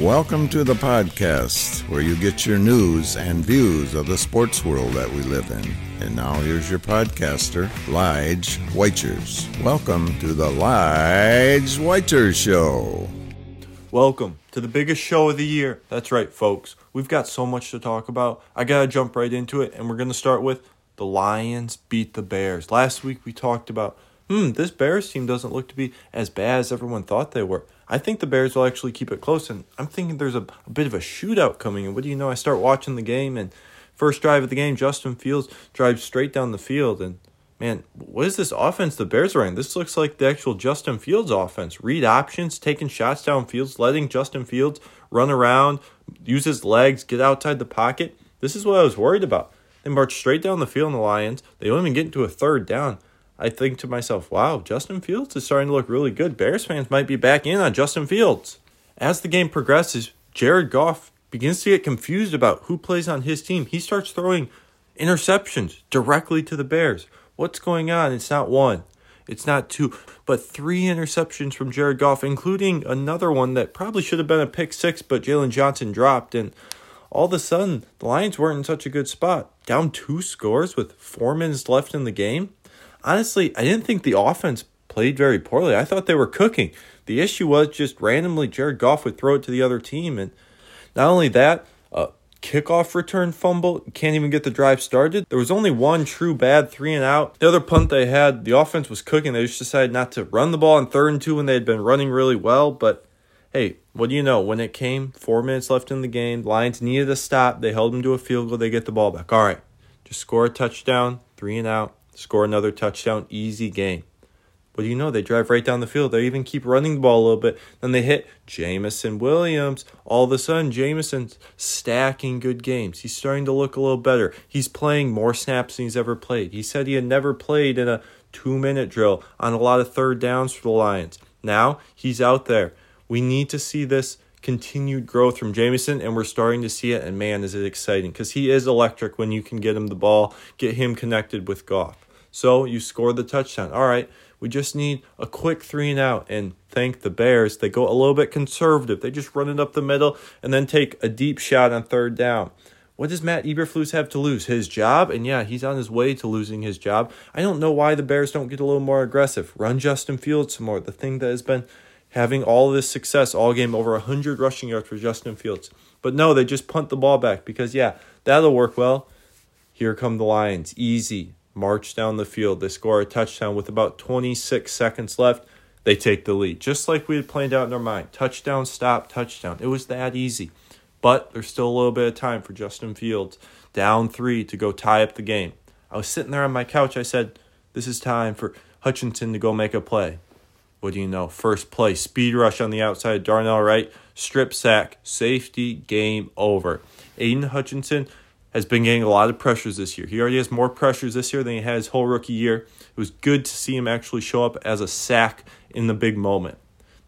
Welcome to the podcast where you get your news and views of the sports world that we live in. And now here's your podcaster, Lige Whiters. Welcome to the Lige Whiters Show. Welcome to the biggest show of the year. That's right, folks. We've got so much to talk about. I got to jump right into it, and we're going to start with the Lions beat the Bears. Last week we talked about, hmm, this Bears team doesn't look to be as bad as everyone thought they were. I think the Bears will actually keep it close, and I'm thinking there's a, a bit of a shootout coming. And what do you know? I start watching the game, and first drive of the game, Justin Fields drives straight down the field, and man, what is this offense the Bears are running? This looks like the actual Justin Fields offense. Read options, taking shots down fields, letting Justin Fields run around, use his legs, get outside the pocket. This is what I was worried about. They march straight down the field in the Lions. They don't even get into a third down. I think to myself, wow, Justin Fields is starting to look really good. Bears fans might be back in on Justin Fields. As the game progresses, Jared Goff begins to get confused about who plays on his team. He starts throwing interceptions directly to the Bears. What's going on? It's not one, it's not two, but three interceptions from Jared Goff, including another one that probably should have been a pick six, but Jaylon Johnson dropped. And all of a sudden, the Lions weren't in such a good spot. Down two scores with four minutes left in the game honestly, I didn't think the offense played very poorly. I thought they were cooking. The issue was just randomly Jared Goff would throw it to the other team. And not only that, a kickoff return fumble, can't even get the drive started. There was only one true bad three and out. The other punt they had, the offense was cooking. They just decided not to run the ball on third and two when they had been running really well. But hey, what do you know? When it came, four minutes left in the game, Lions needed a stop. They held them to a field goal. They get the ball back. All right, just score a touchdown, three and out score another touchdown, easy game. What do you know? They drive right down the field. They even keep running the ball a little bit. Then they hit Jameson Williams. All of a sudden, Jameson's stacking good games. He's starting to look a little better. He's playing more snaps than he's ever played. He said he had never played in a two minute drill on a lot of third downs for the Lions. Now he's out there. We need to see this continued growth from Jameson, and we're starting to see it. And man, is it exciting because he is electric when you can get him the ball, get him connected with Goff. So you score the touchdown. All right, we just need a quick three and out. And thank the Bears. They go a little bit conservative. They just run it up the middle and then take a deep shot on third down. What does Matt Eberflus have to lose? His job? And yeah, he's on his way to losing his job. I don't know why the Bears don't get a little more aggressive. Run Justin Fields some more. The thing that has been having all this success all game, over 100 rushing yards for Justin Fields. But no, they just punt the ball back because, yeah, that'll work well. Here come the Lions. Easy march down the field. They score a touchdown with about 26 seconds left. They take the lead, just like we had planned out in our mind. Touchdown, stop, touchdown. It was that easy. But there's still a little bit of time for Justin Fields, down three, to go tie up the game. I was sitting there on my couch. I said, This is time for Hutchinson to go make a play. What do you know? First play, speed rush on the outside, Darnell Wright, strip sack, safety, game over. Aidan Hutchinson has been getting a lot of pressures this year. He already has more pressures this year than he had his whole rookie year. It was good to see him actually show up as a sack in the big moment.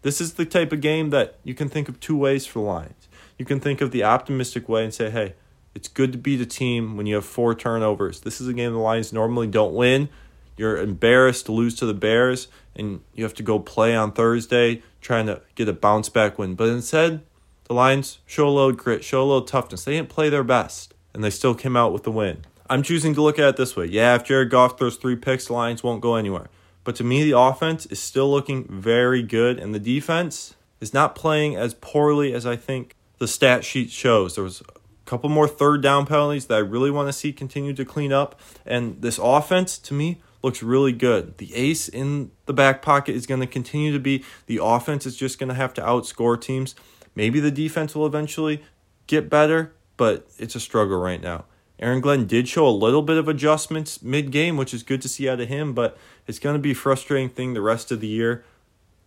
This is the type of game that you can think of two ways for the Lions. You can think of the optimistic way and say, hey, it's good to beat a team when you have four turnovers. This is a game the Lions normally don't win. You're embarrassed to lose to the Bears, and you have to go play on Thursday trying to get a bounce back win. But instead, the Lions show a little grit, show a little toughness. They didn't play their best and they still came out with the win. I'm choosing to look at it this way. Yeah, if Jared Goff throws three picks, the Lions won't go anywhere. But to me, the offense is still looking very good, and the defense is not playing as poorly as I think the stat sheet shows. There was a couple more third down penalties that I really want to see continue to clean up, and this offense, to me, looks really good. The ace in the back pocket is going to continue to be the offense is just going to have to outscore teams. Maybe the defense will eventually get better, but it's a struggle right now. Aaron Glenn did show a little bit of adjustments mid game, which is good to see out of him, but it's going to be a frustrating thing the rest of the year.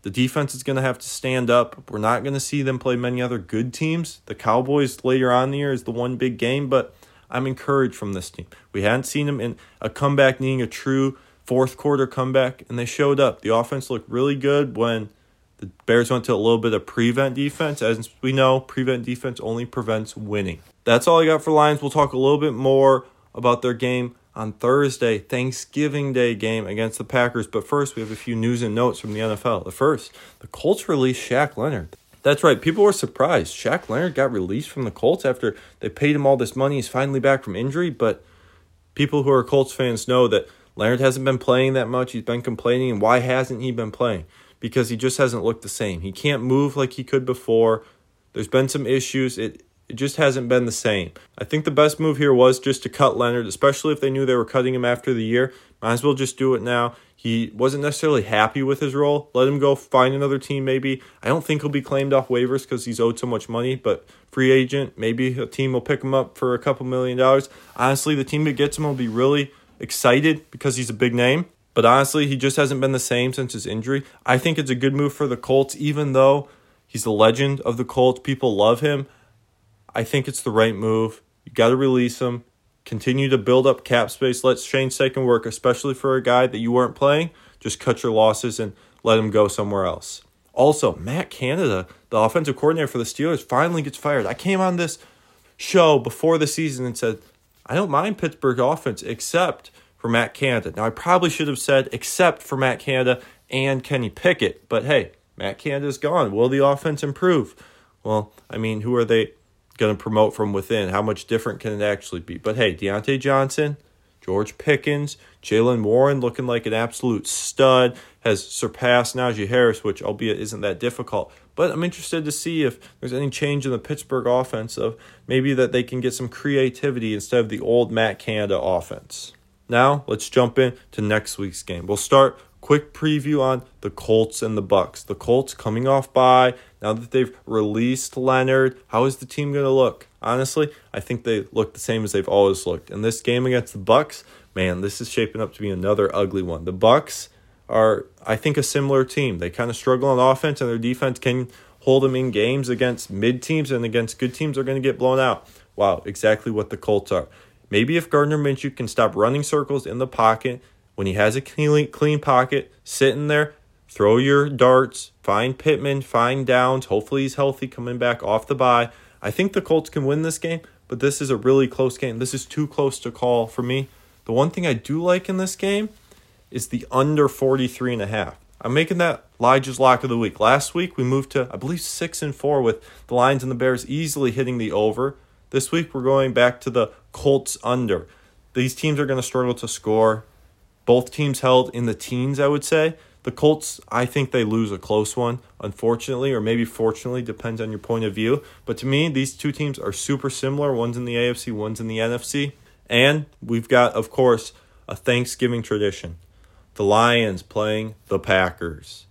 The defense is going to have to stand up. We're not going to see them play many other good teams. The Cowboys later on the year is the one big game, but I'm encouraged from this team. We hadn't seen them in a comeback needing a true fourth quarter comeback, and they showed up. The offense looked really good when the Bears went to a little bit of prevent defense. As we know, prevent defense only prevents winning. That's all I got for Lions. We'll talk a little bit more about their game on Thursday, Thanksgiving Day game against the Packers. But first, we have a few news and notes from the NFL. The first, the Colts released Shaq Leonard. That's right. People were surprised. Shaq Leonard got released from the Colts after they paid him all this money. He's finally back from injury, but people who are Colts fans know that Leonard hasn't been playing that much. He's been complaining. And why hasn't he been playing? Because he just hasn't looked the same. He can't move like he could before. There's been some issues. It it just hasn't been the same. I think the best move here was just to cut Leonard, especially if they knew they were cutting him after the year. Might as well just do it now. He wasn't necessarily happy with his role. Let him go find another team, maybe. I don't think he'll be claimed off waivers because he's owed so much money, but free agent, maybe a team will pick him up for a couple million dollars. Honestly, the team that gets him will be really excited because he's a big name. But honestly, he just hasn't been the same since his injury. I think it's a good move for the Colts, even though he's the legend of the Colts. People love him. I think it's the right move. You got to release him. Continue to build up cap space. Let Shane Steichen work, especially for a guy that you weren't playing. Just cut your losses and let him go somewhere else. Also, Matt Canada, the offensive coordinator for the Steelers, finally gets fired. I came on this show before the season and said, I don't mind Pittsburgh offense except for Matt Canada. Now, I probably should have said except for Matt Canada and Kenny Pickett, but hey, Matt Canada's gone. Will the offense improve? Well, I mean, who are they going to promote from within? How much different can it actually be? But hey, Diontae Johnson, George Pickens, Jaylen Warren looking like an absolute stud, has surpassed Najee Harris, which albeit isn't that difficult. But I'm interested to see if there's any change in the Pittsburgh offense of maybe that they can get some creativity instead of the old Matt Canada offense. Now let's jump in to next week's game. We'll start quick preview on the Colts and the Bucks. The Colts coming off by now that they've released Leonard. How is the team going to look? Honestly, I think they look the same as they've always looked. In this game against the Bucks, man, this is shaping up to be another ugly one. The Bucks are, I think, a similar team. They kind of struggle on offense, and their defense can hold them in games against mid teams and against good teams. They're going to get blown out. Wow, exactly what the Colts are. Maybe if Gardner Minshew can stop running circles in the pocket when he has a clean, clean pocket, sitting there, throw your darts, find Pittman, find Downs. Hopefully he's healthy coming back off the bye. I think the Colts can win this game, but this is a really close game. This is too close to call for me. The one thing I do like in this game is the under 43 and a half. I'm making that Elijah's lock of the week. Last week we moved to I believe 6 and 4 with the Lions and the Bears easily hitting the over. This week we're going back to the Colts under. These teams are going to struggle to score. Both teams held in the teens, I would say. The Colts, I think they lose a close one, unfortunately, or maybe fortunately, depends on your point of view. But to me, these two teams are super similar. One's in the AFC, one's in the NFC. And we've got, of course, a Thanksgiving tradition the Lions playing the Packers.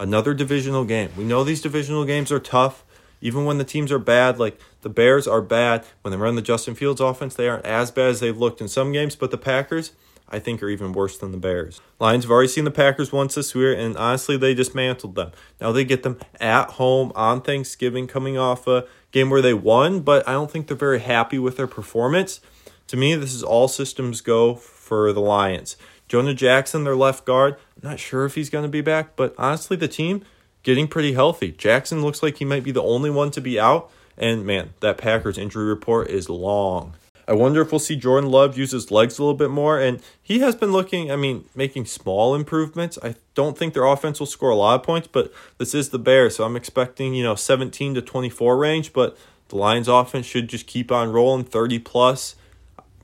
Another divisional game. We know these divisional games are tough. Even when the teams are bad, like the Bears are bad, when they run the Justin Fields offense, they aren't as bad as they've looked in some games, but the Packers, I think are even worse than the Bears. Lions have already seen the Packers once this year, and honestly, they dismantled them. Now they get them at home on Thanksgiving, coming off a game where they won, but I don't think they're very happy with their performance. To me, this is all systems go for the Lions. Jonah Jackson, their left guard, not sure if he's going to be back, but honestly, the team getting pretty healthy. Jackson looks like he might be the only one to be out, and man, that Packers injury report is long. I wonder if we'll see Jordan Love use his legs a little bit more. And he has been looking, I mean, making small improvements. I don't think their offense will score a lot of points, but this is the Bears. So I'm expecting, you know, 17 to 24 range. But the Lions offense should just keep on rolling 30 plus.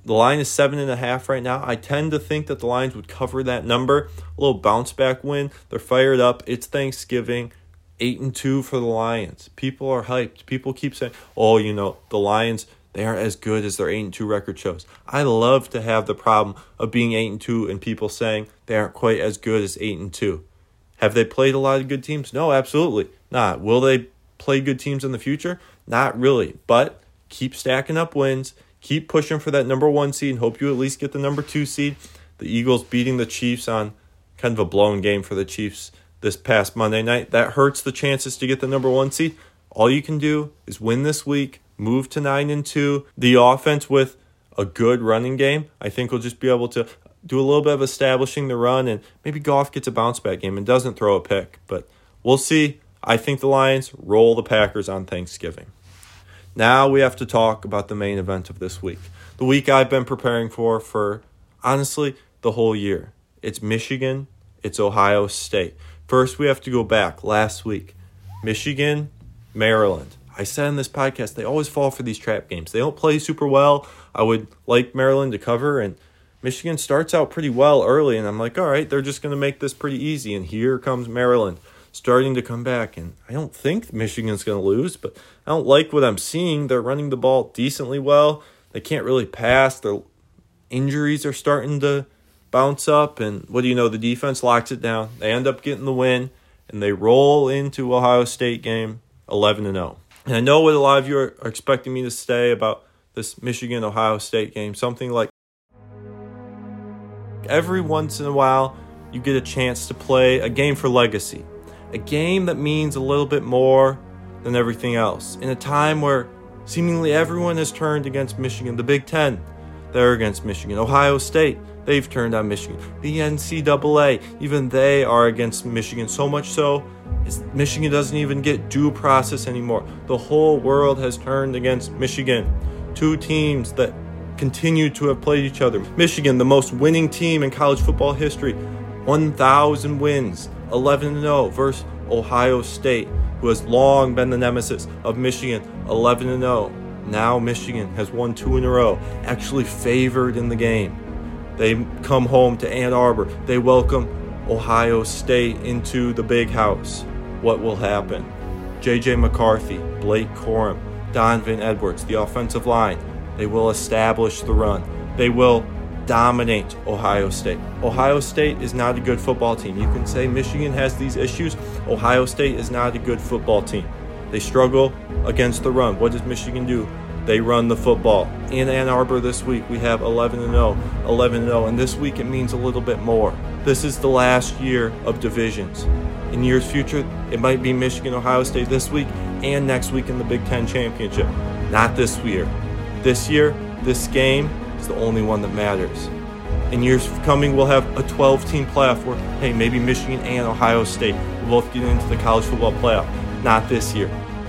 The line is seven and a half right now. I tend to think that the Lions would cover that number. A little bounce back win. They're fired up. It's Thanksgiving. Eight and two for the Lions. People are hyped. People keep saying, "Oh, you know, the Lions." They aren't as good as their 8 and 2 record shows. I love to have the problem of being 8 and 2 and people saying they aren't quite as good as 8 and 2. Have they played a lot of good teams? No, absolutely not. Will they play good teams in the future? Not really. But keep stacking up wins, keep pushing for that number 1 seed and hope you at least get the number 2 seed. The Eagles beating the Chiefs on kind of a blown game for the Chiefs this past Monday night. That hurts the chances to get the number 1 seed. All you can do is win this week move to 9 and 2. The offense with a good running game, I think will just be able to do a little bit of establishing the run and maybe Goff gets a bounce back game and doesn't throw a pick. But we'll see. I think the Lions roll the Packers on Thanksgiving. Now we have to talk about the main event of this week. The week I've been preparing for for honestly the whole year. It's Michigan, it's Ohio State. First we have to go back last week. Michigan Maryland. I said in this podcast, they always fall for these trap games. They don't play super well. I would like Maryland to cover, and Michigan starts out pretty well early, and I'm like, all right, they're just going to make this pretty easy. And here comes Maryland starting to come back, and I don't think Michigan's going to lose, but I don't like what I'm seeing. They're running the ball decently well. They can't really pass. Their injuries are starting to bounce up, and what do you know? The defense locks it down. They end up getting the win, and they roll into Ohio State game 11 to 0. And I know what a lot of you are, expecting me to say about this Michigan Ohio State game. Something like every once in a while, you get a chance to play a game for legacy, a game that means a little bit more than everything else. In a time where seemingly everyone has turned against Michigan, the Big Ten, they're against Michigan. Ohio State, they've turned on Michigan. The NCAA, even they are against Michigan, so much so Michigan doesn't even get due process anymore. The whole world has turned against Michigan. Two teams that continue to have played each other. Michigan, the most winning team in college football history, 1,000 wins, 11 0 versus Ohio State, who has long been the nemesis of Michigan, 11 0. Now Michigan has won two in a row, actually favored in the game. They come home to Ann Arbor. They welcome Ohio State into the big house what will happen. J.J. McCarthy, Blake Corum, Donovan Edwards, the offensive line, they will establish the run. They will dominate Ohio State. Ohio State is not a good football team. You can say Michigan has these issues. Ohio State is not a good football team. They struggle against the run. What does Michigan do? They run the football. In Ann Arbor this week, we have 11 0, 11 0, and this week it means a little bit more. This is the last year of divisions. In years future, it might be Michigan, Ohio State this week and next week in the Big Ten Championship. Not this year. This year, this game is the only one that matters. In years coming, we'll have a 12 team playoff where, hey, maybe Michigan and Ohio State will both get into the college football playoff. Not this year.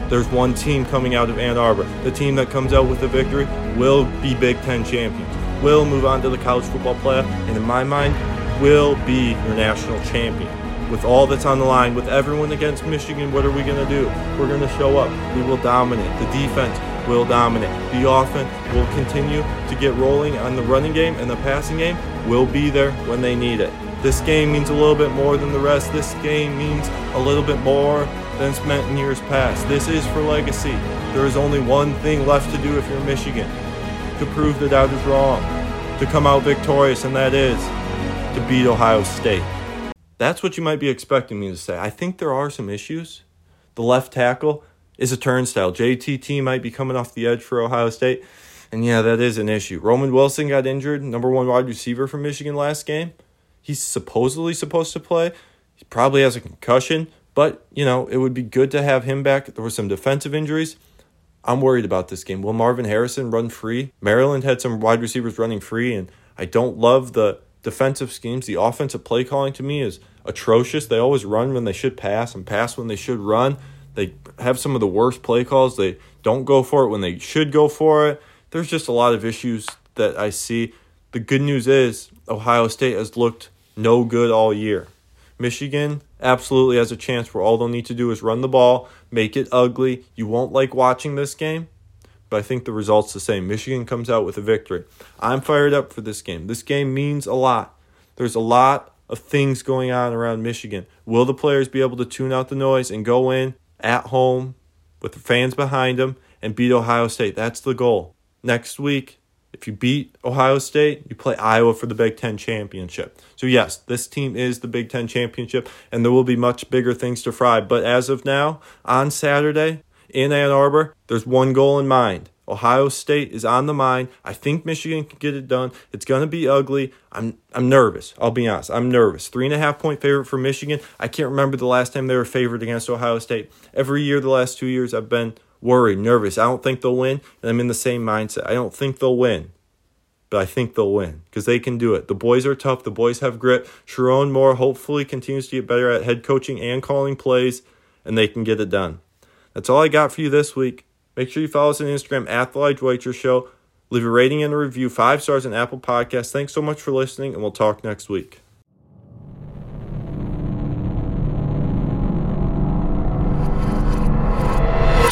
There's one team coming out of Ann Arbor. The team that comes out with a victory will be Big Ten champions, will move on to the college football playoff, and in my mind, will be your national champion. With all that's on the line, with everyone against Michigan, what are we going to do? We're going to show up. We will dominate. The defense will dominate. The offense will continue to get rolling on the running game, and the passing game will be there when they need it. This game means a little bit more than the rest. This game means a little bit more than it's meant in years past. This is for legacy. There is only one thing left to do if you're Michigan to prove the doubt is wrong, to come out victorious, and that is to beat Ohio State. That's what you might be expecting me to say. I think there are some issues. The left tackle is a turnstile. JTT might be coming off the edge for Ohio State. And yeah, that is an issue. Roman Wilson got injured, number one wide receiver for Michigan last game. He's supposedly supposed to play. He probably has a concussion, but, you know, it would be good to have him back. There were some defensive injuries. I'm worried about this game. Will Marvin Harrison run free? Maryland had some wide receivers running free, and I don't love the defensive schemes. The offensive play calling to me is atrocious. They always run when they should pass and pass when they should run. They have some of the worst play calls. They don't go for it when they should go for it. There's just a lot of issues that I see. The good news is Ohio State has looked no good all year. Michigan absolutely has a chance where all they'll need to do is run the ball, make it ugly. You won't like watching this game, but I think the result's the same. Michigan comes out with a victory. I'm fired up for this game. This game means a lot. There's a lot of things going on around Michigan. Will the players be able to tune out the noise and go in at home with the fans behind them and beat Ohio State? That's the goal. Next week, if you beat Ohio State, you play Iowa for the Big Ten championship. So, yes, this team is the Big Ten championship, and there will be much bigger things to fry. But as of now, on Saturday in Ann Arbor, there's one goal in mind. Ohio State is on the mind. I think Michigan can get it done. It's going to be ugly. I'm I'm nervous. I'll be honest. I'm nervous. Three and a half point favorite for Michigan. I can't remember the last time they were favored against Ohio State. Every year, the last two years, I've been worried, nervous. I don't think they'll win, and I'm in the same mindset. I don't think they'll win, but I think they'll win because they can do it. The boys are tough. The boys have grit. Sherrone Moore hopefully continues to get better at head coaching and calling plays, and they can get it done. That's all I got for you this week. Make sure you follow us on Instagram at The Lige Whiter Show. Leave a rating and a review, five stars on Apple Podcasts. Thanks so much for listening, and we'll talk next week.